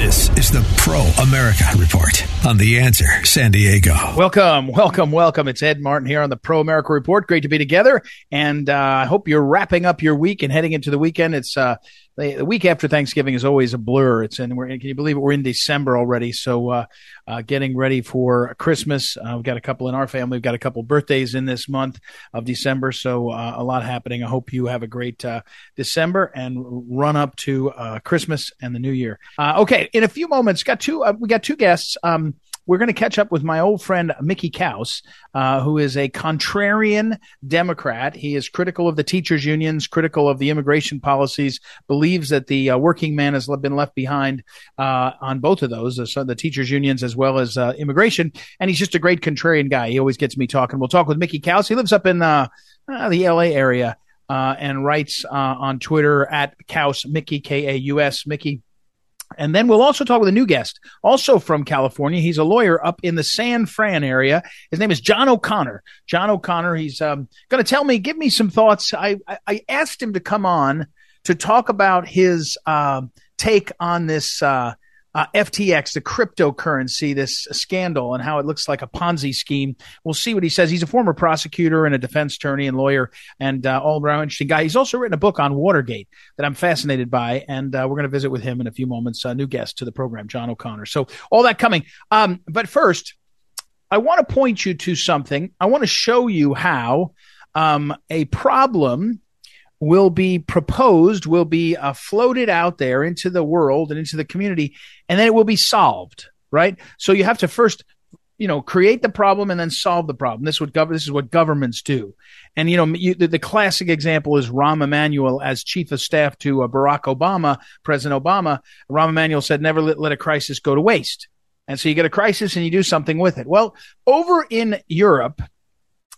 This is the Pro America Report on The Answer San Diego. Welcome, welcome, welcome. It's Ed Martin here on the Pro America Report. Great to be together. And uh, I hope you're wrapping up your week and heading into the weekend. It's uh, the, week after Thanksgiving is always a blur. It's and we're can you believe it? We're in December already. So uh, uh, getting ready for Christmas. Uh, we've got a couple in our family. We've got a couple birthdays in this month of December. So uh, a lot happening. I hope you have a great uh, December and run up to uh, Christmas and the New Year. okay, in a few moments, got two. we got two guests. Um, we're going to catch up with my old friend Mickey Kaus, uh, who is a contrarian Democrat. He is critical of the teachers' unions, critical of the immigration policies, believes that the uh, working man has been left behind uh, on both of those, so the teachers' unions as well as uh, immigration. And he's just a great contrarian guy. He always gets me talking. We'll talk with Mickey Kaus. He lives up in uh, uh, the LA area. and writes on Twitter at Kaus Mickey K A U S Mickey and then we'll also talk with a new guest, also from California. He's a lawyer up in the San Fran area. His name is John O'Connor. John O'Connor. He's um, going to tell me, give me some thoughts. I, I, asked him to come on to talk about his uh, take on this uh, uh, FTX, the cryptocurrency, this scandal, and how it looks like a Ponzi scheme. We'll see what he says. He's a former prosecutor and a defense attorney and lawyer, and uh, all around interesting guy. He's also written a book on Watergate that I'm fascinated by, and uh, we're going to visit with him in a few moments. A new guest to the program, John O'Connor. So all that coming. Um, but first, I want to point you to something. I want to show you how um, a problem will be proposed, will be uh, floated out there into the world and into the community, and then it will be solved, right? So you have to first, you know, create the problem and then solve the problem. This is what gov- this is what governments do. And you know, you, the, the, classic example is Rahm Emanuel as chief of staff to uh, Barack Obama, President Obama. Rahm Emanuel said, "Never let, let a crisis go to waste." And so you get a crisis and you do something with it. Well, over in Europe,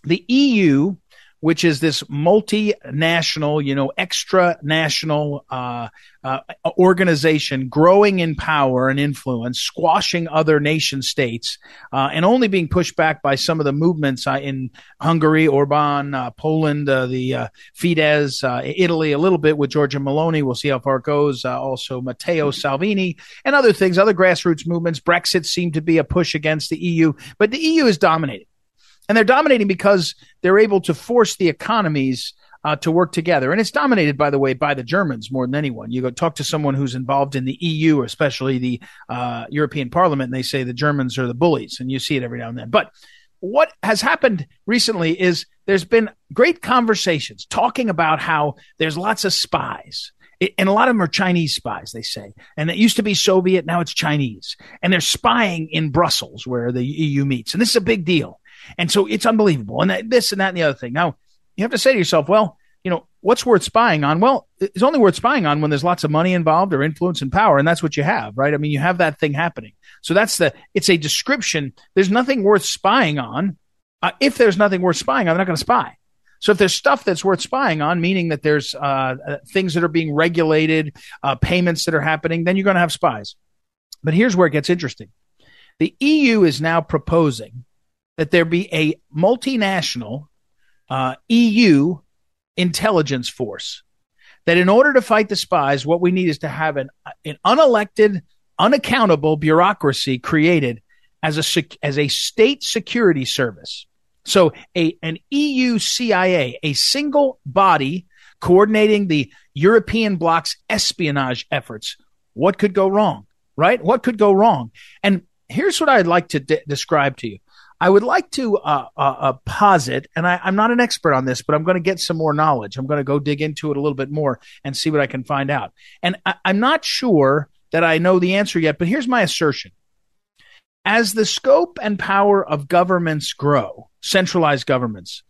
the EU which is this multinational, you know, extra national uh, uh, organization growing in power and influence, squashing other nation states, uh, and only being pushed back by some of the movements uh, in Hungary, Orban, uh, Poland, uh, the Fidesz, Italy, a little bit with Giorgia Meloni. We'll see how far it goes. also, Matteo Salvini and other things, other grassroots movements. Brexit seemed to be a push against the EU, but the EU is dominating. And they're dominating because they're able to force the economies uh, to work together. And it's dominated, by the way, by the Germans more than anyone. You go talk to someone who's involved in the EU, especially the uh, European Parliament, and they say the Germans are the bullies, and you see it every now and then. But what has happened recently is there's been great conversations talking about how there's lots of spies. and a lot of them are Chinese spies, they say. And it used to be Soviet, now it's Chinese. And they're spying in Brussels, where the EU meets. And this is a big deal. And so it's unbelievable. And that, this and that and the other thing. Now, you have to say to yourself, well, you know, what's worth spying on? Well, it's only worth spying on when there's lots of money involved or influence and power. And that's what you have, right? I mean, you have that thing happening. So that's the, it's a description. There's nothing worth spying on. Uh, if there's nothing worth spying on, I'm not going to spy. So if there's stuff that's worth spying on, meaning that there's uh, uh, things that are being regulated, uh, payments that are happening, then you're going to have spies. But here's where it gets interesting. The EU is now proposing that there be a multinational uh, EU intelligence force. That in order to fight the spies, what we need is to have an, an unelected, unaccountable bureaucracy created as a as a state security service. So a an EU CIA, a single body coordinating the European bloc's espionage efforts. What could go wrong? Right? What could go wrong? And here's what I'd like to de- describe to you. I would like to uh, uh, uh, posit, and I, am not an expert on this, but I'm going to get some more knowledge. I'm going to go dig into it a little bit more and see what I can find out. And I, I'm not sure that I know the answer yet, but here's my assertion. As the scope and power of governments grow, centralized governments,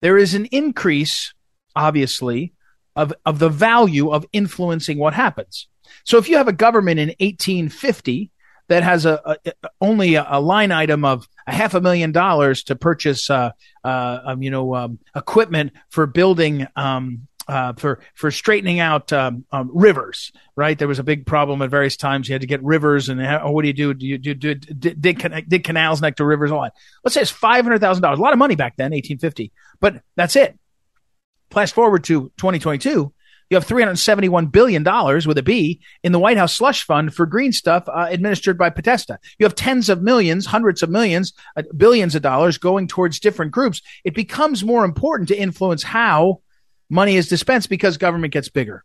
there is an increase, obviously, of, of the value of influencing what happens. So if you have a government in 1850 that has a, a only a, a, line item of a half a million dollars to purchase, uh, uh, um, you know, um, equipment for building, um, uh, for for straightening out um, um, rivers, right? There was a big problem at various times. You had to get rivers, and oh, what do you do? Do you do, do dig, dig canals next to rivers? All that. Let's say it's five hundred thousand dollars. A lot of money back then, eighteen fifty. But that's it. Flash forward to twenty twenty two. You have $371 billion with a B in the White House slush fund for green stuff uh, administered by Podesta. You have tens of millions, hundreds of millions, uh, billions of dollars going towards different groups. It becomes more important to influence how money is dispensed because government gets bigger.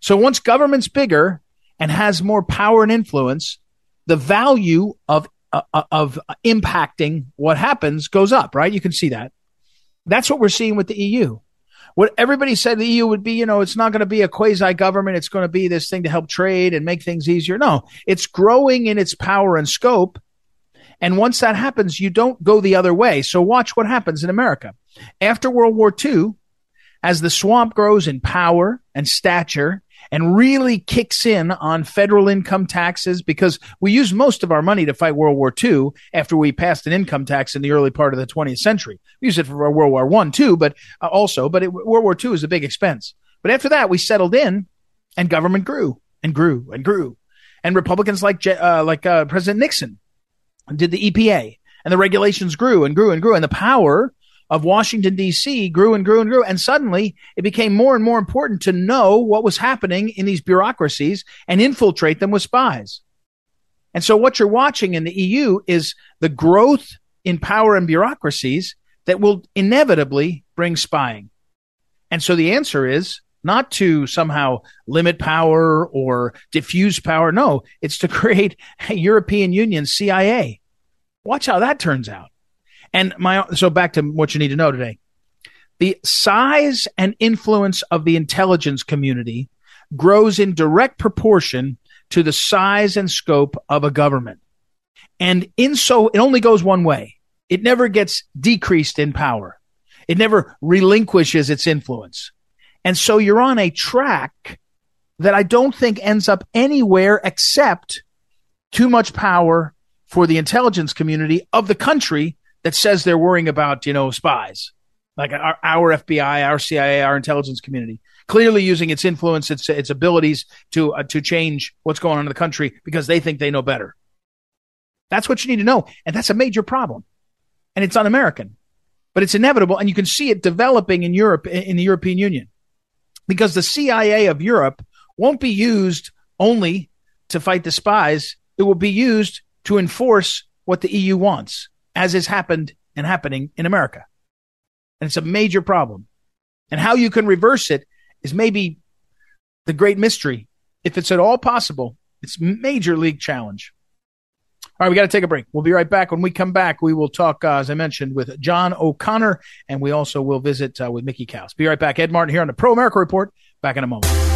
So once government's bigger and has more power and influence, the value of uh, uh of impacting what happens goes up, right? You can see that. That's what we're seeing with the EU what everybody said the EU would be, you know, it's not going to be a quasi government. It's going to be this thing to help trade and make things easier. No, it's growing in its power and scope. And once that happens, you don't go the other way. So watch what happens in America. After World War II, as the swamp grows in power and stature and really kicks in on federal income taxes because we used most of our money to fight World War II after we passed an income tax in the early part of the 20th century. We used it for World War One too, but uh, also, but it, World War II is a big expense. But after that, we settled in and government grew and grew and grew. And Republicans like, uh, like uh, President Nixon did the EPA and the regulations grew and grew and grew and the power of Washington, D.C. grew and grew and grew. And suddenly it became more and more important to know what was happening in these bureaucracies and infiltrate them with spies. And so what you're watching in the EU is the growth in power and bureaucracies that will inevitably bring spying. And so the answer is not to somehow limit power or diffuse power. No, it's to create a European Union CIA. Watch how that turns out. And my so back to what you need to know today. The size and influence of the intelligence community grows in direct proportion to the size and scope of a government. And in so it only goes one way. It never gets decreased in power. It never relinquishes its influence. And so you're on a track that I don't think ends up anywhere except too much power for the intelligence community of the country that says they're worrying about, you know, spies, like our, our FBI, our CIA, our intelligence community, clearly using its influence, its, its abilities to, uh, to change what's going on in the country because they think they know better. That's what you need to know. And that's a major problem. And it's un-American, but it's inevitable. And you can see it developing in Europe, in the European Union because the CIA of Europe won't be used only to fight the spies. It will be used to enforce what the EU wants as has happened and happening in America. And it's a major problem. And how you can reverse it is maybe the great mystery. If it's at all possible, it's major league challenge. All right, we got to take a break. We'll be right back. When we come back, we will talk, uh, as I mentioned, with John O'Connor, and we also will visit uh, with Mickey Kaus. Be right back. Ed Martin here on the Pro America Report. Back in a moment.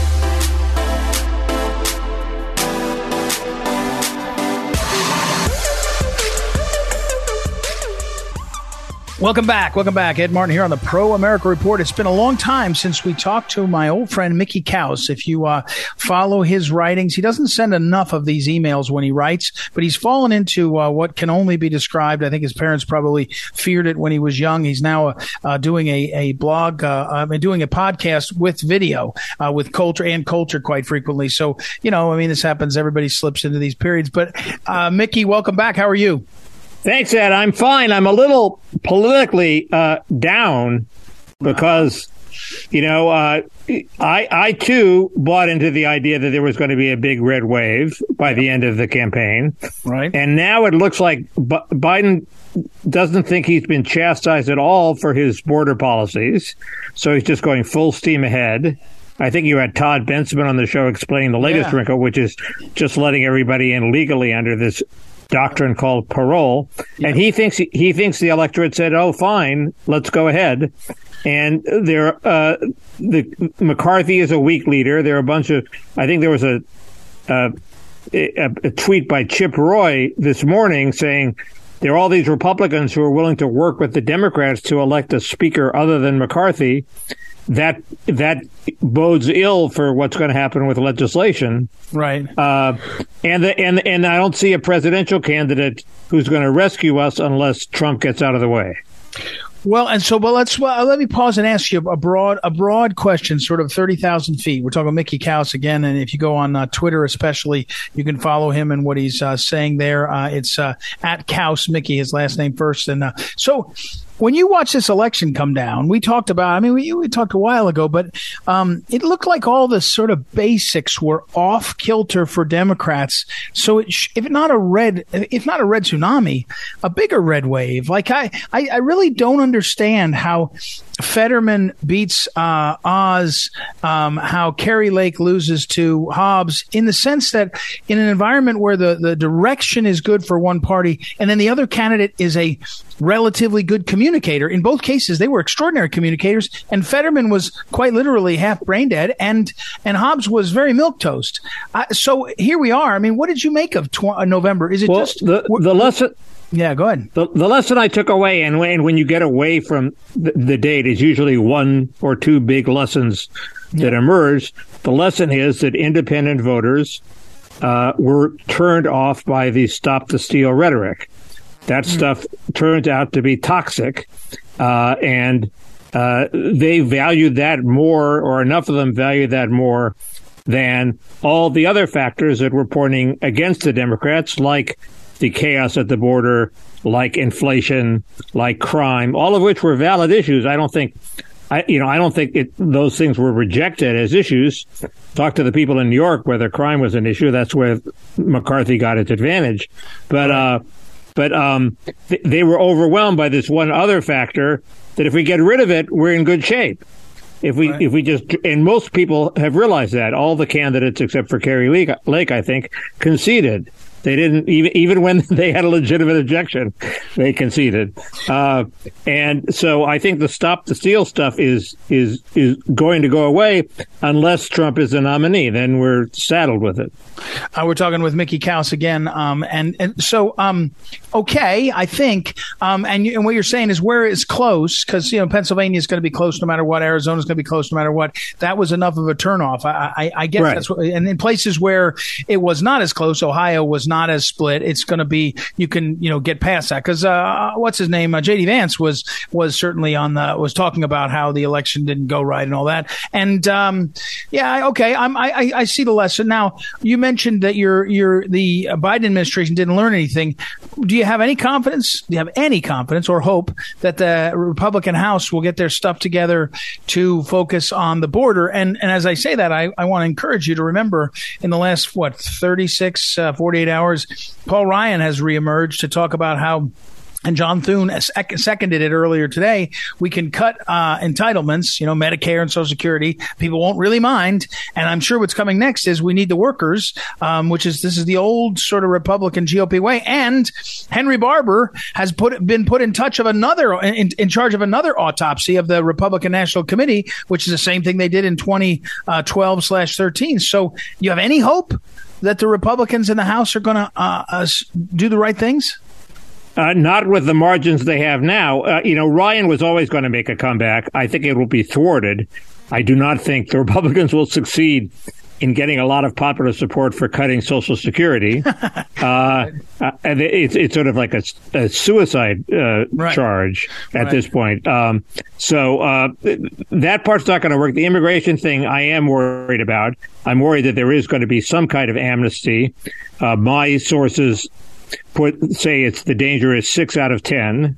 Welcome back. Welcome back. Ed Martin here on the Pro America Report. It's been a long time since we talked to my old friend Mickey Kaus. If you uh, follow his writings, he doesn't send enough of these emails when he writes, but he's fallen into uh, what can only be described. I think his parents probably feared it when he was young. He's now uh, uh doing a, a blog, uh, doing a podcast with video uh, with Coulter and Coulter quite frequently. So, you know, I mean, this happens. Everybody slips into these periods. But uh, Mickey, welcome back. How are you? Thanks, Ed. I'm fine. I'm a little politically uh, down because, you know, uh, I I too bought into the idea that there was going to be a big red wave by the end of the campaign, right? And now it looks like B- Biden doesn't think he's been chastised at all for his border policies, so he's just going full steam ahead. I think you had Todd Bensman on the show explaining the latest yeah. wrinkle, which is just letting everybody in legally under this doctrine called parole, yeah. and he thinks he thinks the electorate said, "Oh, fine, let's go ahead." And there, uh, the McCarthy is a weak leader. There are a bunch of. I think there was a, a, a tweet by Chip Roy this morning saying there are all these Republicans who are willing to work with the Democrats to elect a speaker other than McCarthy. That that bodes ill for what's going to happen with legislation, right? Uh, and the, and and I don't see a presidential candidate who's going to rescue us unless Trump gets out of the way. Well, and so, well, let's well, let me pause and ask you a broad, a broad question, sort of thirty thousand feet. We're talking Mickey Kaus again, and if you go on uh, Twitter, especially, you can follow him and what he's uh, saying there. Uh, it's uh, at Kaus Mickey, his last name first, and uh, so when you watch this election come down, we talked about, I mean, we, we talked a while ago, but um, it looked like all the sort of basics were off kilter for Democrats. So it sh- if not a red, if not a red tsunami, a bigger red wave. Like I, I, I really don't understand how Fetterman beats uh, Oz, um, how Kari Lake loses to Hobbs, in the sense that in an environment where the, the direction is good for one party and then the other candidate is a relatively good communicator. In both cases, they were extraordinary communicators, and Fetterman was quite literally half brain dead, and and Hobbs was very milk toast. Uh, so here we are. I mean, what did you make of tw- uh, November? Is it well, just the the lesson? Yeah, go ahead. The, the lesson I took away, and when, when you get away from the, the date, is usually one or two big lessons that yeah. emerge. The lesson is that independent voters uh, were turned off by the stop the steal rhetoric. That mm. stuff turned out to be toxic, uh, and uh, they valued that more, or enough of them valued that more than all the other factors that were pointing against the Democrats, like the chaos at the border, like inflation, like crime, all of which were valid issues. I don't think, I you know, I don't think it, those things were rejected as issues. Talk to the people in New York whether crime was an issue. That's where McCarthy got its advantage. But uh, but um, th- they were overwhelmed by this one other factor that if we get rid of it, we're in good shape. If we right. if we just and most people have realized that all the candidates except for Kari Lake, Lake I think conceded they didn't even even when they had a legitimate objection, they conceded. Uh, and so I think the stop the steal stuff is is is going to go away unless Trump is the nominee. Then we're saddled with it. Uh, we're talking with Mickey Kaus again, um, and, and so um, okay, I think, um, and, and what you're saying is where it's close because you know Pennsylvania is going to be close no matter what, Arizona is going to be close no matter what. That was enough of a turnoff. I, I, I guess right. that's what, and in places where it was not as close, Ohio was not as split. It's going to be you can you know get past that because uh, what's his name? Uh, J.D. Vance was was certainly on the was talking about how the election didn't go right and all that. And um, yeah, okay, I'm, I I see the lesson now. You mentioned that your your the Biden administration didn't learn anything. Do you have any confidence? Do you have any confidence or hope that the Republican House will get their stuff together to focus on the border? And and as I say that, I, I want to encourage you to remember in the last what 36, uh, 48 hours, Paul Ryan has reemerged to talk about how and John Thune seconded it earlier today. We can cut uh, entitlements, you know, Medicare and Social Security. People won't really mind. And I'm sure what's coming next is we need the workers, um, which is this is the old sort of Republican GOP way. And Henry Barbour has put been put in touch of another in, in charge of another autopsy of the Republican National Committee, which is the same thing they did in 2012 uh, slash 13. So you have any hope that the Republicans in the House are going to uh, uh, do the right things? Uh, not with the margins they have now. Uh, you know, Ryan was always going to make a comeback. I think it will be thwarted. I do not think the Republicans will succeed in getting a lot of popular support for cutting Social Security. uh, and it's it's sort of like a, a suicide uh, right. charge at right. this point. Um, so uh, that part's not going to work. The immigration thing, I am worried about. I'm worried that there is going to be some kind of amnesty. Uh, my sources put say it's the danger is six out of ten,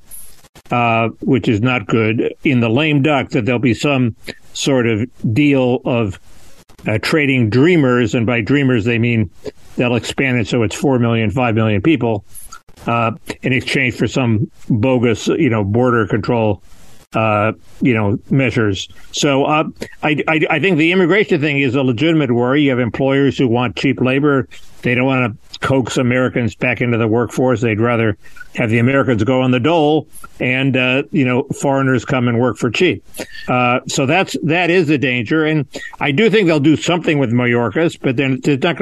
uh, which is not good. In the lame duck, that there'll be some sort of deal of uh, trading dreamers, and by dreamers they mean they'll expand it so it's four million, five million people, uh, in exchange for some bogus, you know, border control uh, you know, measures. So uh, I, I, I think the immigration thing is a legitimate worry. You have employers who want cheap labor. They don't want to coax Americans back into the workforce. They'd rather have the Americans go on the dole and uh, you know foreigners come and work for cheap. Uh, so that's that is a danger, and I do think they'll do something with Mayorkas, but then it's not.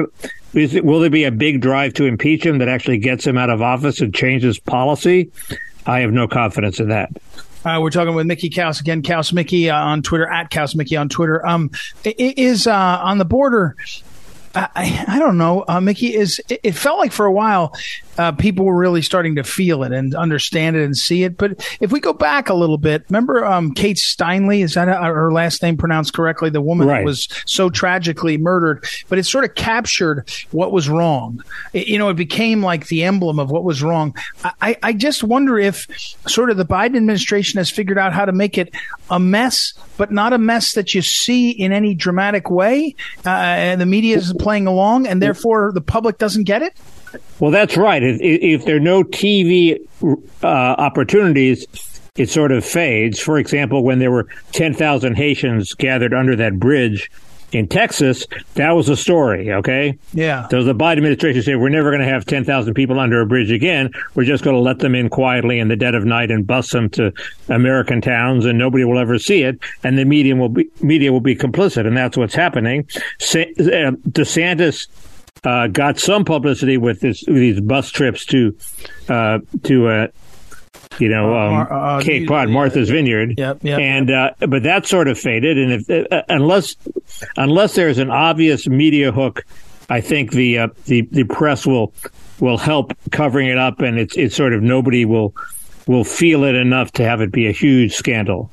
It, will there be a big drive to impeach him that actually gets him out of office and changes policy? I have no confidence in that. Uh, we're talking with Mickey Kaus again, Kaus Mickey uh, on Twitter at Kaus Mickey on Twitter. Um, is uh, on the border. I, I don't know, uh, Mickey. Is it, it, felt like for a while uh, people were really starting to feel it and understand it and see it. But if we go back a little bit, remember um, Kate Steinle? Is that her last name pronounced correctly? The woman right. that was so tragically murdered. But it sort of captured what was wrong. It, you know, it became like the emblem of what was wrong. I, I just wonder if sort of the Biden administration has figured out how to make it a mess, but not a mess that you see in any dramatic way. Uh, and the media is playing along, and therefore the public doesn't get it. Well, that's right. If, if there are no TV uh, opportunities, it sort of fades. For example, when there were 10,000 Haitians gathered under that bridge in Texas, that was a story, okay? Yeah. So the Biden administration said, we're never going to have 10,000 people under a bridge again. We're just going to let them in quietly in the dead of night and bus them to American towns and nobody will ever see it. And the media will be, media will be complicit. And that's what's happening. Uh, DeSantis uh, got some publicity with this with these bus trips to uh, to uh, you know uh, um, uh, Cape Cod, Martha's Vineyard. Yep, yep, and uh, but that sort of faded. And if uh, unless unless there's an obvious media hook, I think the uh, the the press will will help covering it up, and it's it's sort of nobody will will feel it enough to have it be a huge scandal.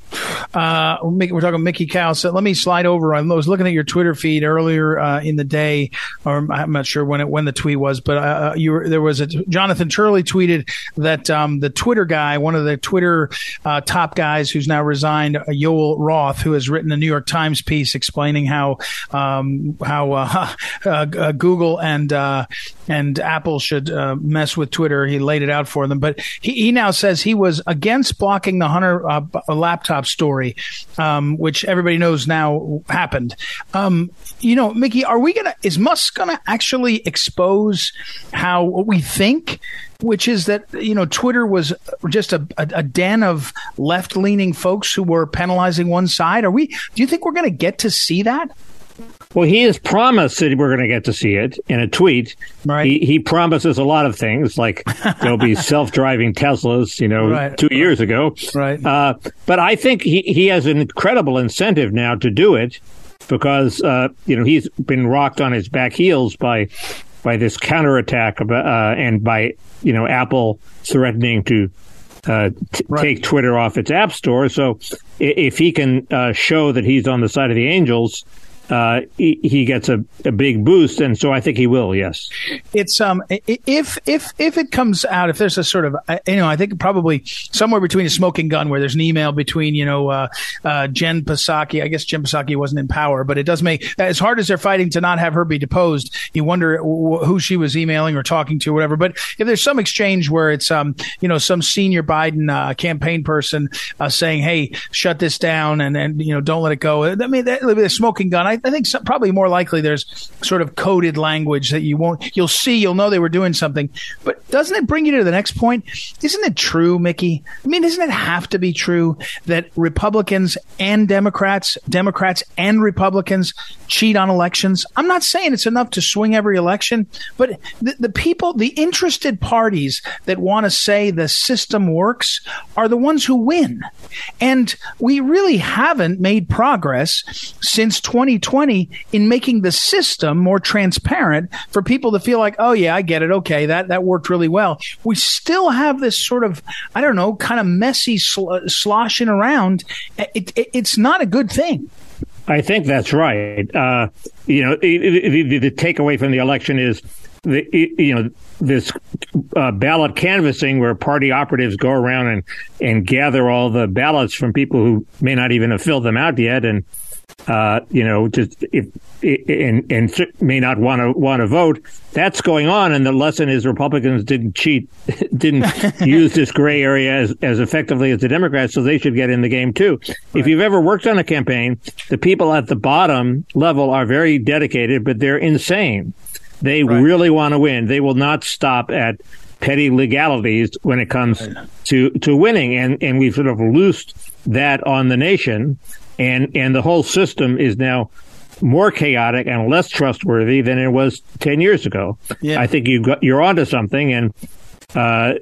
Uh, we're talking Mickey Kaus. So let me slide over. I was looking at your Twitter feed earlier uh, in the day, or I'm not sure when it when the tweet was, but uh, uh you were, there was a Jonathan Turley tweeted that um, the Twitter guy, one of the Twitter uh, top guys who's now resigned, uh, Yoel Roth, who has written a New York Times piece explaining how um, how Google and and Apple should mess with Twitter. He laid it out for them, but he, he now says he was against blocking the Hunter uh, laptop story, um, which everybody knows now happened. Um, you know, Mickey, are we gonna? Is Musk gonna actually expose how what we think? Which is that you know Twitter was just a, a, a den of left leaning folks who were penalizing one side. Are we? Do you think we're going to get to see that? Well, he has promised that we're going to get to see it in a tweet. Right. He, he promises a lot of things, like there'll be self-driving Teslas, you know, right. two years ago. Right. Uh, but I think he, he has an incredible incentive now to do it because, uh, you know, he's been rocked on his back heels by by this counterattack uh, and by, you know, Apple threatening to uh, t- right. take Twitter off its app store. So if he can uh, show that he's on the side of the angels, uh, he, gets a, a big boost, and so I think he will. Yes, it's um if if if it comes out, if there's a sort of you know, I think probably somewhere between a smoking gun where there's an email between you know uh, uh, Jen Psaki. I guess Jen Psaki wasn't in power, but it does make as hard as they're fighting to not have her be deposed. You wonder who she was emailing or talking to, or whatever. But if there's some exchange where it's um you know some senior Biden uh, campaign person uh, saying, "Hey, shut this down," and and you know don't let it go. I mean, that, a smoking gun. I, I think some, probably more likely there's sort of coded language that you won't, you'll see, you'll know they were doing something. But doesn't it bring you to the next point? Isn't it true, Mickey? I mean, doesn't it have to be true that Republicans and Democrats, Democrats and Republicans cheat on elections? I'm not saying it's enough to swing every election, but the, the people, the interested parties that want to say the system works are the ones who win. And we really haven't made progress since 2020 in making the system more transparent for people to feel like, oh, yeah, I get it. Okay, that, that worked really well. We still have this sort of, I don't know, kind of messy sl- sloshing around. It, it, it's not a good thing. I think that's right. Uh, you know, the, the takeaway from the election is the, you know this uh, ballot canvassing where party operatives go around and and gather all the ballots from people who may not even have filled them out yet and uh, you know, just if and and may not want to want to vote. That's going on, and the lesson is Republicans didn't cheat, didn't use this gray area as, as effectively as the Democrats, so they should get in the game too. Right. If you've ever worked on a campaign, the people at the bottom level are very dedicated, but they're insane. They right. really want to win. They will not stop at petty legalities when it comes to to winning, and and we've sort of loosed that on the nation and and the whole system is now more chaotic and less trustworthy than it was 10 years ago. Yeah. I think you got, you're onto something and uh,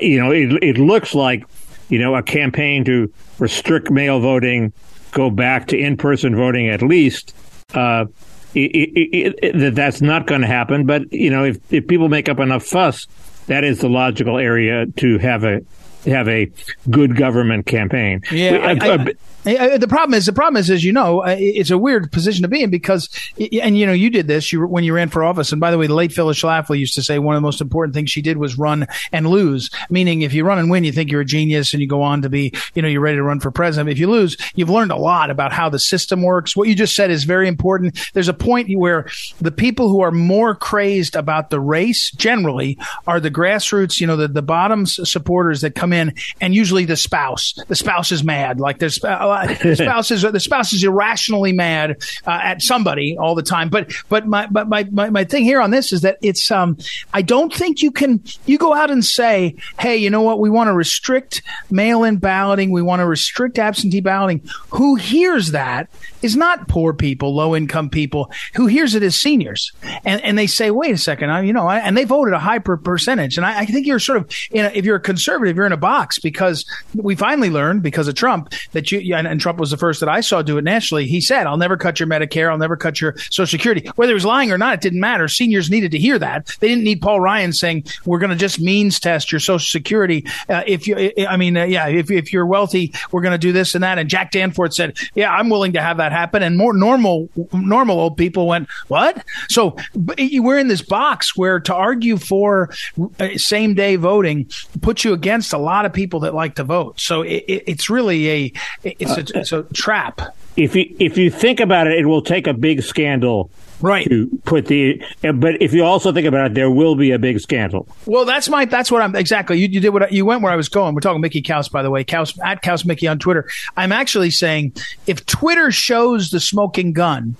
you know it, it looks like you know a campaign to restrict mail voting, go back to in-person voting at least. Uh, it, it, it, that's not going to happen, but you know, if, if people make up enough fuss, that is the logical area to have a have a good government campaign. Yeah, I, I, the problem is the problem is, as you know, uh, it's a weird position to be in because, and you know, you did this you, when you ran for office. And by the way, the late Phyllis Schlafly used to say one of the most important things she did was run and lose. Meaning, if you run and win, you think you're a genius and you go on to be, you know, you're ready to run for president. If you lose, you've learned a lot about how the system works. What you just said is very important. There's a point where the people who are more crazed about the race generally are the grassroots, you know, the, the bottom supporters that come in and usually the spouse. The spouse is mad. Like there's the spouse is the spouse is irrationally mad uh, at somebody all the time. But but my but my, my my thing here on this is that it's um I don't think you can you go out and say hey you know what we want to restrict mail-in balloting we want to restrict absentee balloting. Who hears that is not poor people, low income people. Who hears it as seniors, and and they say wait a second, I, you know, I, and they voted a high per percentage, and I, I think you're sort of in a, if you're a conservative, you're in a box because we finally learned because of Trump that you and, and Trump was the first that I saw do it nationally. He said, I'll never cut your Medicare. I'll never cut your Social Security. Whether he was lying or not, it didn't matter. Seniors needed to hear that. They didn't need Paul Ryan saying, we're going to just means test your Social Security. Uh, if you, I mean, uh, yeah, if, if you're wealthy, we're going to do this and that. And Jack Danforth said, yeah, I'm willing to have that happen. And more normal, normal old people went, what? So we're in this box where to argue for uh, same day voting puts you against a lot of people that like to vote. So it, it's really a, it's a, it's a trap. If you if you think about it, it will take a big scandal right. to put the but if you also think about it there will be a big scandal. Well that's my that's what i'm exactly. You, you did what you went where i was going. We're talking mickey Kaus, by the way. Kaus, at Kaus mickey on twitter. I'm actually saying if twitter shows the smoking gun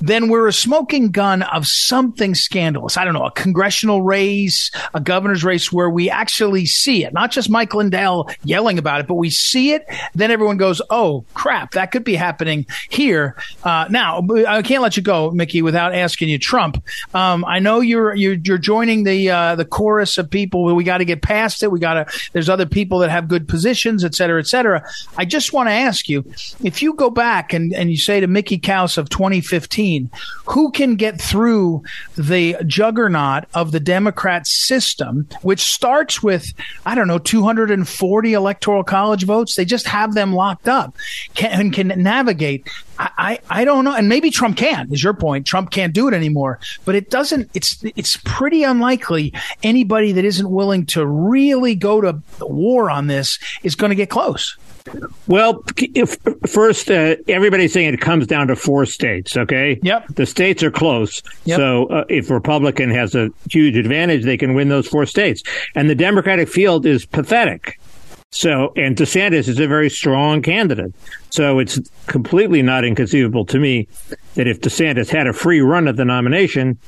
then we're a smoking gun of something scandalous. I don't know, a congressional race, a governor's race where we actually see it, not just Mike Lindell yelling about it, but we see it. Then everyone goes, oh, crap, that could be happening here. Uh, now, I can't let you go, Mickey, without asking you, Trump. Um, I know you're, you're, you're joining the, uh, the chorus of people. We got to get past it. We got to, there's other people that have good positions, et cetera, et cetera. I just want to ask you, if you go back and, and you say to Mickey Kaus of 2015, 2015. Who can get through the juggernaut of the Democrat system, which starts with, I don't know, 240 electoral college votes? They just have them locked up can, and can navigate. I, I, I don't know. And maybe Trump can, is your point. Trump can't do it anymore. But it doesn't, it's, it's pretty unlikely anybody that isn't willing to really go to war on this is going to get close. Well, if, first, uh, everybody's saying it comes down to four states. Okay. Yep. The states are close. Yep. So uh, if Republican has a huge advantage, they can win those four states. And the Democratic field is pathetic. So, and DeSantis is a very strong candidate. So it's completely not inconceivable to me that if DeSantis had a free run at the nomination,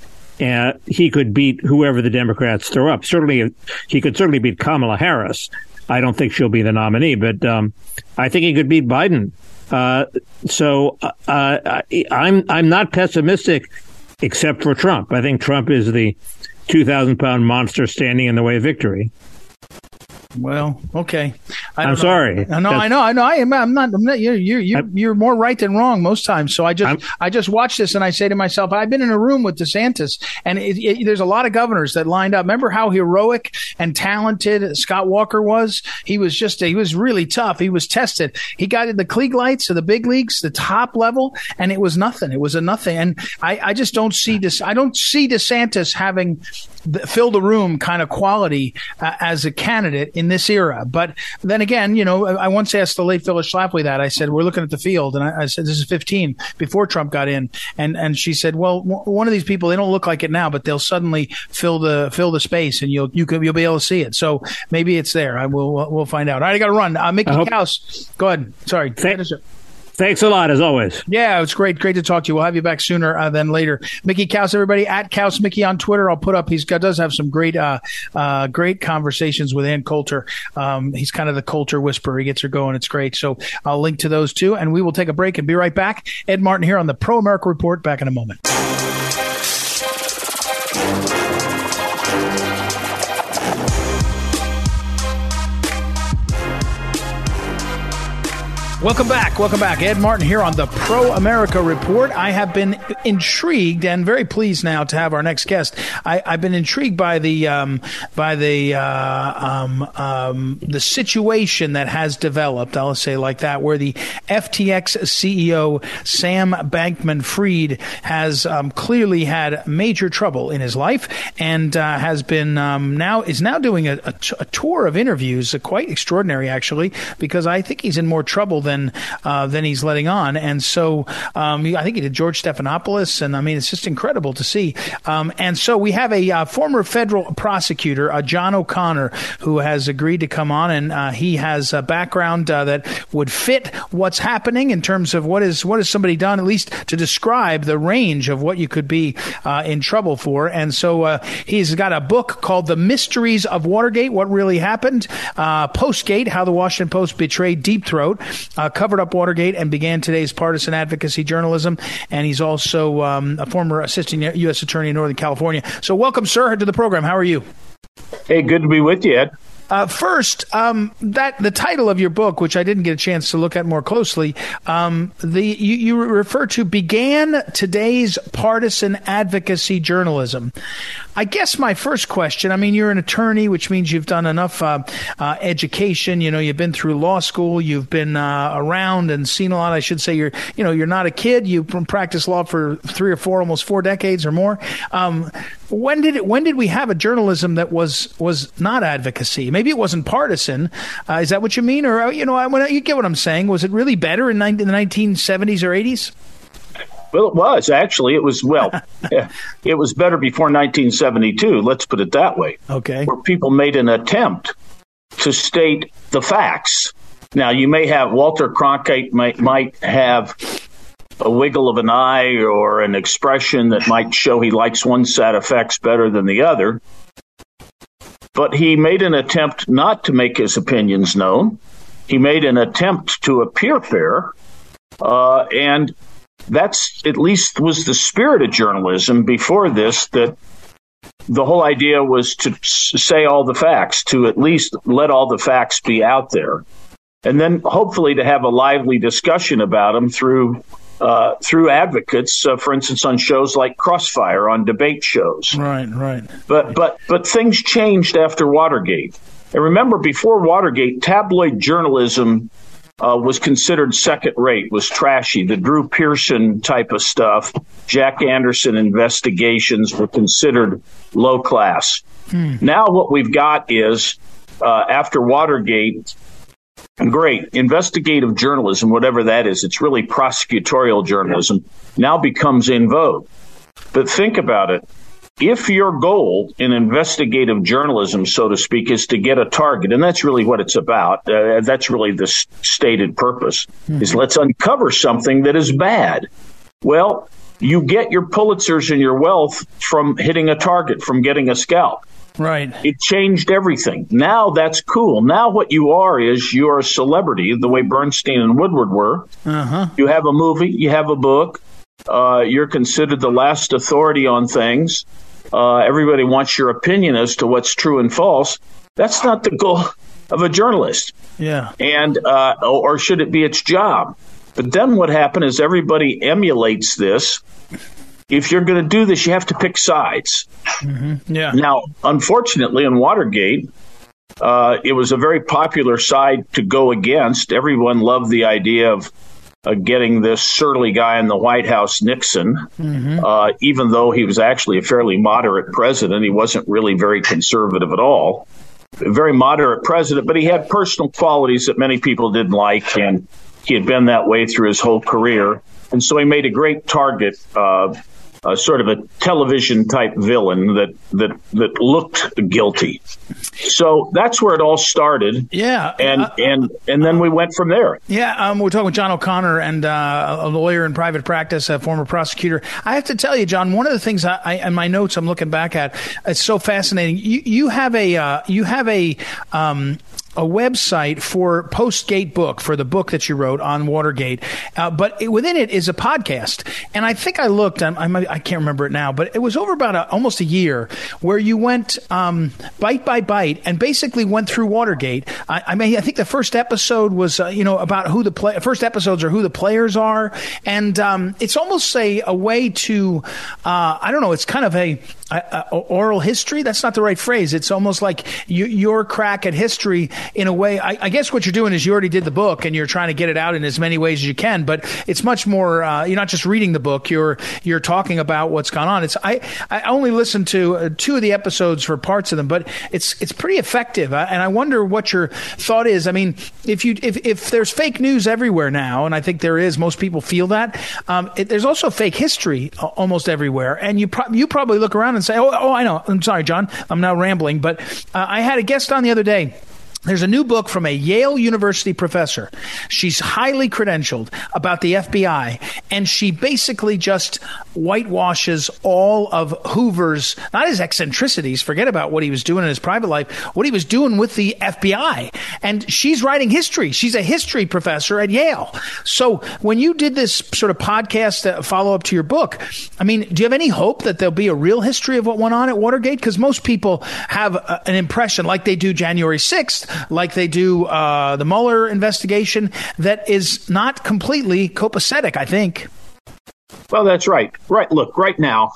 uh, he could beat whoever the Democrats throw up. Certainly, he could certainly beat Kamala Harris. I don't think she'll be the nominee, but um, I think he could beat Biden. Uh, so uh, uh I'm I'm not pessimistic, except for Trump. I think Trump is the two thousand pound monster standing in the way of victory. Well, okay. I am sorry. No, I know, I know. I am. I'm not. I'm not you're you're you're, you're more right than wrong most times. So I just I'm, I just watch this and I say to myself, I've been in a room with DeSantis, and it, it, there's a lot of governors that lined up. Remember how heroic and talented Scott Walker was? He was just he was really tough. He was tested. He got in the Klieg lights of the big leagues, the top level, and it was nothing. It was a nothing. And I I just don't see this. I don't see DeSantis having the, fill the room kind of quality uh, as a candidate in this era. But then again, you know, I once asked the late Phyllis Schlafly that. I said, "We're looking at the field," and I, I said, "This is 15 before Trump got in," and and she said, "Well, w- one of these people, they don't look like it now, but they'll suddenly fill the fill the space, and you'll you can, you'll be able to see it. So maybe it's there. I will we'll find out. All right, I got to run. Uh, Mickey hope- Kaus, go ahead. Sorry, it. Thanks a lot, as always. Yeah, it's great. Great to talk to you. We'll have you back sooner uh, than later. Mickey Kaus, everybody at Kaus Mickey on Twitter. I'll put up. He's got does have some great, uh, uh, great conversations with Ann Coulter. Um, he's kind of the Coulter whisperer. He gets her going. It's great. So I'll link to those too, and we will take a break and be right back. Ed Martin here on the Pro America Report. Back in a moment. Welcome back. Welcome back. Ed Martin here on the Pro America Report. I have been intrigued and very pleased now to have our next guest. I, have been intrigued by the um, by the uh, um, um, the situation that has developed. I'll say like that, where the FTX CEO Sam Bankman-Fried has um, clearly had major trouble in his life and uh, has been um, now is now doing a, a, t- a tour of interviews, uh, quite extraordinary actually, because I think he's in more trouble than uh, than he's letting on. And so um, I think he did George Stephanopoulos, and I mean it's just incredible to see. Um, and so we have a uh, former federal prosecutor, uh, John O'Connor, who has agreed to come on, and uh, he has a background uh, that would fit what's happening in terms of what is what has somebody done, at least to describe the range of what you could be uh, in trouble for. And so he's got a book called "The Mysteries of Watergate: What Really Happened," Postgate: How the Washington Post Betrayed Deep Throat uh, covered up Watergate and began today's partisan advocacy journalism. And he's also um, a former assistant U.S. attorney in Northern California. So, welcome, sir, to the program. How are you? Hey, good to be with you, Ed. Uh, first, um, that the title of your book, which I didn't get a chance to look at more closely, um, the you, you, refer to began today's partisan advocacy journalism. I guess my first question. I mean, you're an attorney, which means you've done enough uh, uh, education. You know, you've been through law school, you've been uh, around and seen a lot. I should say you're you know you're not a kid. You've practiced law for three or four, almost four decades or more. Um, when did it, when did we have a journalism that was was not advocacy? Maybe it wasn't partisan. Uh, is that what you mean, or uh, you know, I, you get what I'm saying? Was it really better in, in the 1970s or 80s? Well, it was actually. It was well. it was better before 1972. Let's put it that way. Okay. Where people made an attempt to state the facts. Now, you may have Walter Cronkite might might have a wiggle of an eye or an expression that might show he likes one set of facts better than the other. But he made an attempt not to make his opinions known. He made an attempt to appear fair. Uh, and that's at least was the spirit of journalism before this that the whole idea was to say all the facts, to at least let all the facts be out there. And then hopefully to have a lively discussion about them through uh, through advocates, uh, for instance, on shows like Crossfire, on debate shows. Right, right. But but but things changed after Watergate. And remember, before Watergate, tabloid journalism uh, was considered second rate, was trashy. The Drew Pearson type of stuff, Jack Anderson investigations were considered low class. Hmm. Now, what we've got is uh, after Watergate, great investigative journalism, whatever that is, it's really prosecutorial journalism, now becomes in vogue. But think about it if your goal in investigative journalism, so to speak, is to get a target, and that's really what it's about, uh, that's really the stated purpose, mm-hmm. is let's uncover something that is bad. Well, you get your Pulitzers and your wealth from hitting a target, from getting a scalp. Right. It changed everything. Now that's cool. Now what you are is you're a celebrity, the way Bernstein and Woodward were. Uh-huh. You have a movie, you have a book, uh, you're considered the last authority on things uh, everybody wants your opinion as to what's true and false. That's not the goal of a journalist. Yeah. And uh, or should it be its job? But then what happened is everybody emulates this. If you're going to do this, you have to pick sides. Mm-hmm. Yeah. Now, unfortunately, in Watergate, uh, it was a very popular side to go against. Everyone loved the idea of uh, getting this surly guy in the White House, Nixon, mm-hmm. uh, even though he was actually a fairly moderate president. He wasn't really very conservative at all. a very moderate president, but he had personal qualities that many people didn't like, and he had been that way through his whole career. And so he made a great target uh, uh, sort of a television type villain that that that looked guilty. So that's where it all started. Yeah, and uh, and and then we went from there. Yeah, um, we're talking with John O'Connor and uh, a lawyer in private practice, a former prosecutor. I have to tell you, John, one of the things I, I in my notes I'm looking back at, it's so fascinating. You you have a uh, you have a um, a website for Postgate book for the book that you wrote on Watergate, uh, but it, within it is a podcast. And I think I looked, I, I, can't remember it now, but it was over about a, almost a year where you went um, bite by bite and basically went through Watergate. I, I mean, I think the first episode was, uh, you know, about who the play, first episodes are who the players are, and um, it's almost a, a way to, uh, I don't know, it's kind of a uh, oral history. That's not the right phrase. It's almost like you, your crack at history in a way. I, I, guess what you're doing is you already did the book and you're trying to get it out in as many ways as you can. But it's much more. Uh, you're not just reading the book. You're you're talking about what's gone on. It's I I only listened to uh, two of the episodes for parts of them, but it's it's pretty effective. and I wonder what your thought is. I mean, if you if if there's fake news everywhere now, and I think there is, most people feel that. Um, it, there's also fake history almost everywhere, and you pro- you probably look around and say, oh, oh, I know. I'm sorry, John. I'm now rambling, but uh, I had a guest on the other day there's a new book from a Yale University professor. She's highly credentialed about the FBI, and she basically just whitewashes all of Hoover's, not his eccentricities, forget about what he was doing in his private life, what he was doing with the FBI. And she's writing history. She's a history professor at Yale. So when you did this sort of podcast uh, follow up to your book, I mean, do you have any hope that there'll be a real history of what went on at Watergate? Because most people have a, uh, an impression, like they do January 6th, like they do uh, the Mueller investigation, that is not completely copacetic, I think. Well, that's right. Right. Look, right now,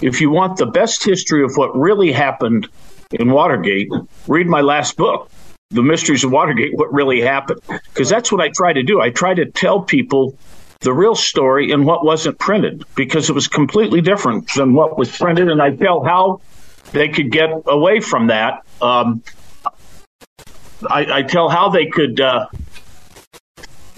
if you want the best history of what really happened in Watergate, read my last book, The Mysteries of Watergate What Really Happened. Because that's what I try to do. I try to tell people the real story and what wasn't printed because it was completely different than what was printed. And I tell how they could get away from that. Um, I, I tell how they could uh,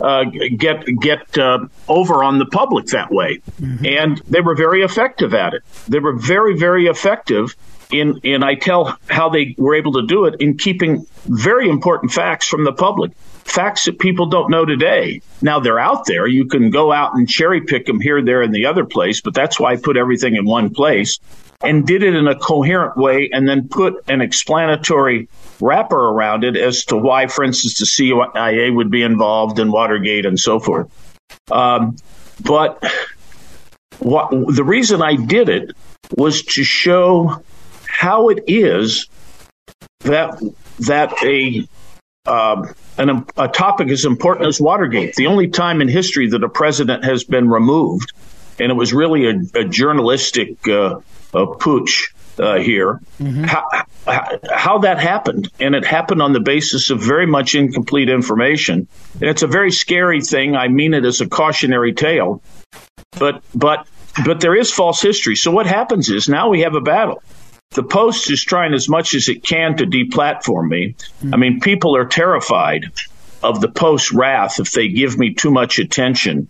uh, get get uh, over on the public that way, mm-hmm. and they were very effective at it. They were very very effective in in I tell how they were able to do it in keeping very important facts from the public, facts that people don't know today. Now they're out there. You can go out and cherry pick them here, there, and the other place, but that's why I put everything in one place and did it in a coherent way and then put an explanatory wrapper around it as to why, for instance, the CIA would be involved in Watergate and so forth. Um, but what, the reason I did it was to show how it is that that a um, an, a topic as important as Watergate, the only time in history that a president has been removed, and it was really a, a journalistic uh, a putsch uh, here, mm-hmm. how, how, that happened. And it happened on the basis of very much incomplete information. And it's a very scary thing. I mean it as a cautionary tale. But, but, but there is false history. So what happens is now we have a battle. The Post is trying as much as it can to deplatform me. Mm-hmm. I mean, people are terrified of the Post's wrath if they give me too much attention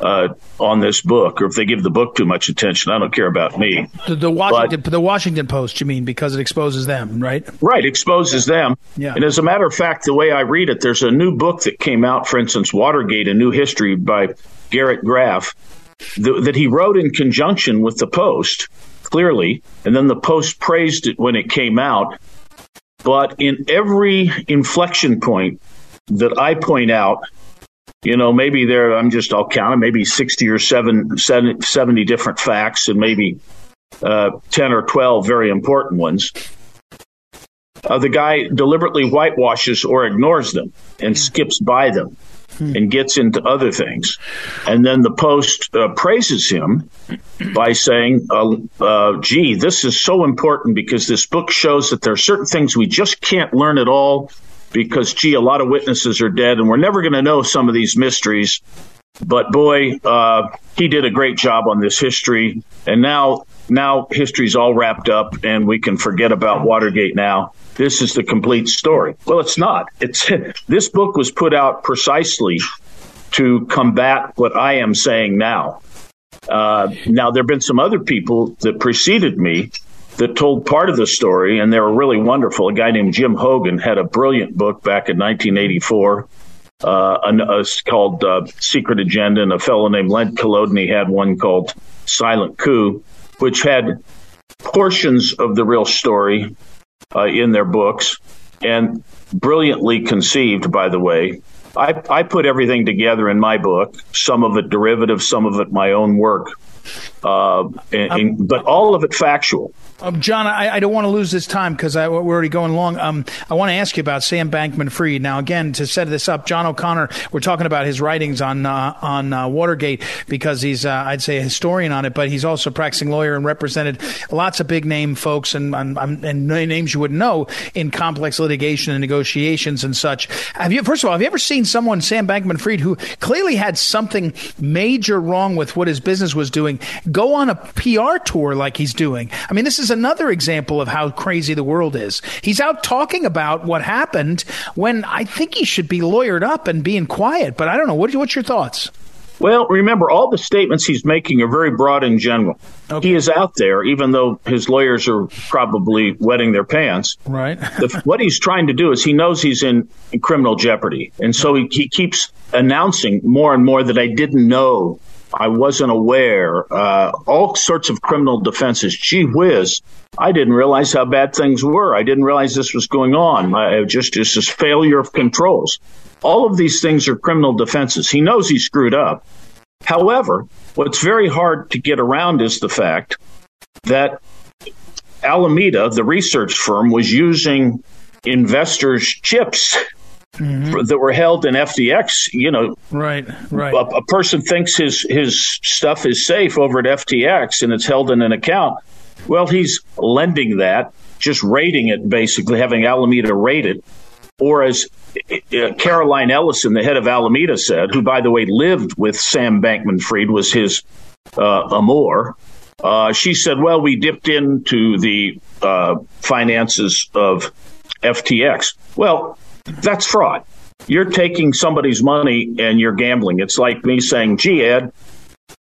uh, on this book, or if they give the book too much attention, I don't care about me. The, the Washington, but, the Washington Post, you mean, because it exposes them, right? Right, exposes them. Yeah. And as a matter of fact, the way I read it, there's a new book that came out, for instance, Watergate: A New History by Garrett Graff, th- that he wrote in conjunction with the Post, clearly, and then the Post praised it when it came out. But in every inflection point that I point out, you know, maybe there, I'm just, I'll count it, maybe 60 or 70 different facts and maybe uh, 10 or 12 very important ones. Uh, the guy deliberately whitewashes or ignores them and skips by them hmm. and gets into other things. And then the Post uh, praises him by saying, uh, uh, gee, this is so important because this book shows that there are certain things we just can't learn at all because, gee, a lot of witnesses are dead and we're never going to know some of these mysteries. but boy, uh, he did a great job on this history. And now, now history's all wrapped up, and we can forget about Watergate now. This is the complete story. Well, it's not. It's this book was put out precisely to combat what I am saying now. Uh, now, there have been some other people that preceded me that told part of the story, and they were really wonderful. A guy named Jim Hougan had a brilliant book back in 1984 uh, an, uh, called uh, Secret Agenda, and a fellow named Len Colodny had one called Silent Coup, which had portions of the real story uh, in their books and brilliantly conceived, by the way. I, I put everything together in my book, some of it derivative, some of it my own work, uh, and, and, but all of it factual. Um, John, I, I, don't want to lose this time because we're already going long. Um, I want to ask you about Sam Bankman Fried. Now, again, to set this up, John O'Connor, we're talking about his writings on uh, on uh, Watergate because he's, uh, I'd say, a historian on it, but he's also a practicing lawyer and represented lots of big name folks and, and, and names you wouldn't know in complex litigation and negotiations and such. Have you, first of all, have you ever seen someone, Sam Bankman Fried, who clearly had something major wrong with what his business was doing, go on a PR tour like he's doing? I mean, this is is another example of how crazy the world is. He's out talking about what happened when I think he should be lawyered up and being quiet. But I don't know. What, what's your thoughts? Well, remember, all the statements he's making are very broad and general. Okay. He is out there, even though his lawyers are probably wetting their pants. Right. the, what he's trying to do is he knows he's in, in criminal jeopardy. And so he, he keeps announcing more and more that I didn't know I wasn't aware. Uh, all sorts of criminal defenses. Gee whiz, I didn't realize how bad things were. I didn't realize this was going on. I just just this failure of controls. All of these things are criminal defenses. He knows he screwed up. However, what's very hard to get around is the fact that Alameda, the research firm, was using investors' chips mm-hmm. that were held in FTX. You know, right, right. A, a, person thinks his his stuff is safe over at FTX and it's held in an account. Well, he's lending that, just rating it, basically having Alameda rate it, or as uh, Caroline Ellison, the head of Alameda, said, who by the way lived with Sam Bankman-Fried, was his uh, amour. Uh, she said, "Well, we dipped into the uh, finances of FTX." Well, that's fraud. You're taking somebody's money and you're gambling. It's like me saying, gee, Ed,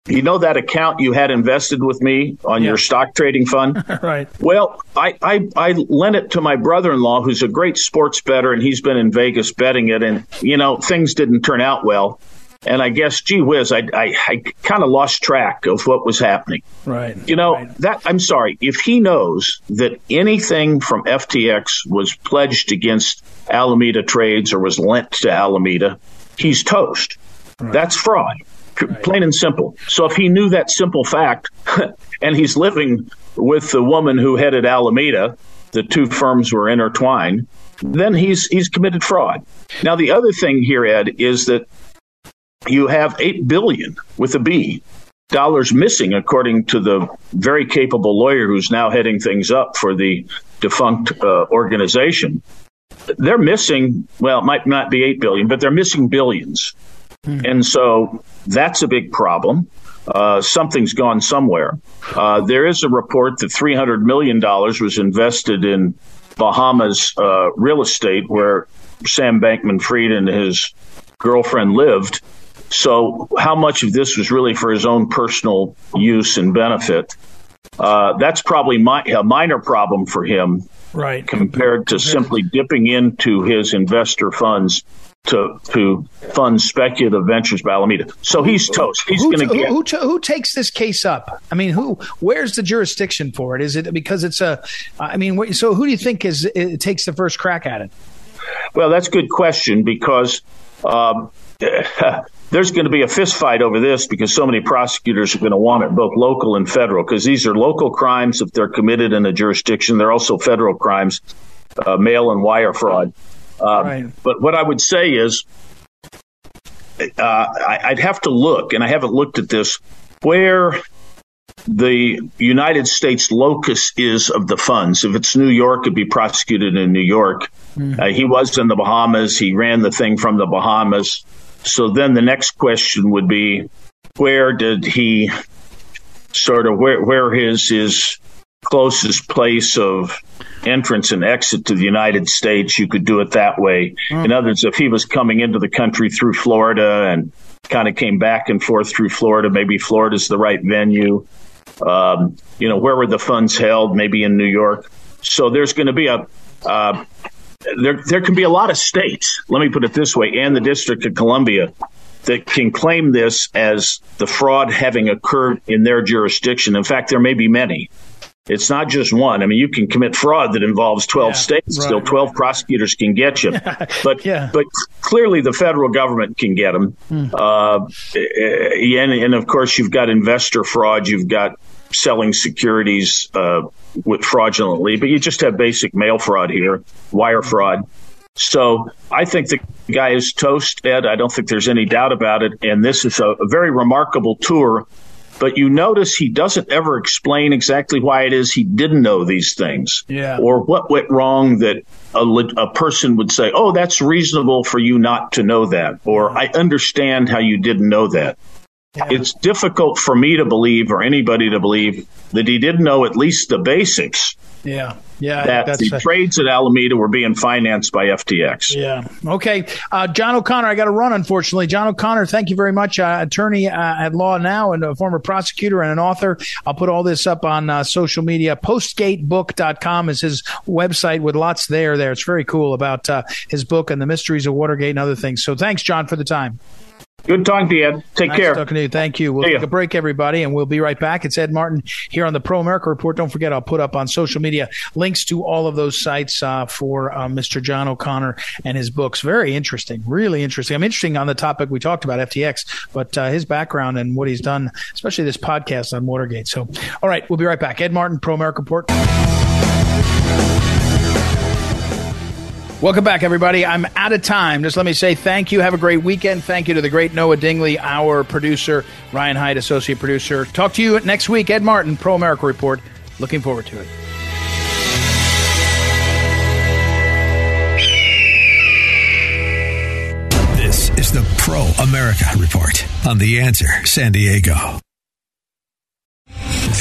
you know that account you had invested with me on yeah. your stock trading fund? right. Well, I, I, I lent it to my brother in law, who's a great sports bettor, and he's been in Vegas betting it. And, you know, things didn't turn out well. And I guess, gee whiz, I, I, I kind of lost track of what was happening. Right. You know, right. that I'm sorry. If he knows that anything from FTX was pledged against Alameda Trades or was lent to Alameda, he's toast. Right. That's fraud. Right. Plain and simple. So if he knew that simple fact and he's living with the woman who headed Alameda, the two firms were intertwined, then he's he's committed fraud. Now the other thing here, Ed, is that you have 8 billion with a B dollars missing according to the very capable lawyer who's now heading things up for the defunct uh, organization they're missing well it might not be 8 billion but they're missing billions. Mm. and so that's a big problem. Uh, something's gone somewhere. Uh, there is a report that 300 million dollars was invested in bahamas uh, real estate where sam bankman fried and his girlfriend lived. So, how much of this was really for his own personal use and benefit? Uh, that's probably my, a minor problem for him, right? Compared to simply dipping into his investor funds to to fund speculative ventures by Alameda. So he's toast. He's going to get who, who, who, takes this case up. I mean, who? Where's the jurisdiction for it? Is it because it's a? I mean, so who do you think is it takes the first crack at it? Well, that's a good question because. Um, there's going to be a fist fight over this because so many prosecutors are going to want it, both local and federal, because these are local crimes if they're committed in a jurisdiction. They're also federal crimes, uh, mail and wire fraud. Uh, right. But what I would say is, uh, I, would have to look, and I haven't looked at this, where the United States locus is of the funds. If it's New York, it'd be prosecuted in New York. Mm-hmm. he was in the Bahamas. He ran the thing from the Bahamas. So then the next question would be, where did he sort of where where his his closest place of entrance and exit to the United States, you could do it that way. Mm. In other words, if he was coming into the country through Florida and kind of came back and forth through Florida, maybe Florida's the right venue. Um, you know, where were the funds held? Maybe in New York. So there's going to be a uh, there there can be a lot of states. Let me put it this way, and the District of Columbia that can claim this as the fraud having occurred in their jurisdiction. In fact, there may be many. It's not just one. I mean, you can commit fraud that involves 12 yeah, states. Right, Still, 12 right. prosecutors can get you. but yeah. but clearly, the federal government can get them. Mm. Uh, and, and, of course, you've got investor fraud. You've got selling securities uh, with fraudulently. But you just have basic mail fraud here, wire fraud. So I think the guy is toast, Ed. I don't think there's any doubt about it. And this is a, a very remarkable tour but you notice he doesn't ever explain exactly why it is he didn't know these things. Yeah. Or what went wrong that a, a person would say, oh, that's reasonable for you not to know that. Or I understand how you didn't know that. Yeah. It's difficult for me to believe or anybody to believe that he didn't know at least the basics yeah. Yeah. That the trades at Alameda were being financed by FTX. Yeah. Okay. Uh, John O'Connor, I got to run, unfortunately. John O'Connor, thank you very much. Uh, attorney uh, at law now and a former prosecutor and an author. I'll put all this up on uh, social media. Postgatebook.com is his website with lots there. There. It's very cool about uh, his book and the mysteries of Watergate and other things. So thanks, John, for the time. Good talking to you, Ed. Take nice care. Talking to you. Thank you. We'll See take a break, everybody, and we'll be right back. It's Ed Martin here on the Pro America Report. Don't forget, I'll put up on social media links to all of those sites uh, for uh, Mr. John O'Connor and his books. Very interesting. Really interesting. I'm interesting on the topic we talked about, FTX, but uh, his background and what he's done, especially this podcast on Watergate. So, all right, we'll be right back. Ed Martin, Pro America Report. Welcome back, everybody. I'm out of time. Just let me say thank you. Have a great weekend. Thank you to the great Noah Dingley, our producer, Ryan Hyde, associate producer. Talk to you next week. Ed Martin, Pro America Report. Looking forward to it. This is the Pro America Report on The Answer San Diego.